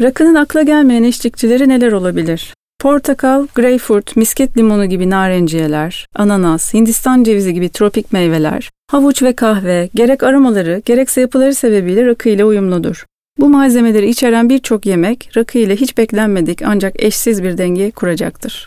Rakının akla gelmeyen eşlikçileri neler olabilir? Portakal, greyfurt, misket limonu gibi narenciyeler, ananas, Hindistan cevizi gibi tropik meyveler, havuç ve kahve gerek aromaları gerekse yapıları sebebiyle rakı ile uyumludur. Bu malzemeleri içeren birçok yemek rakı ile hiç beklenmedik ancak eşsiz bir denge kuracaktır.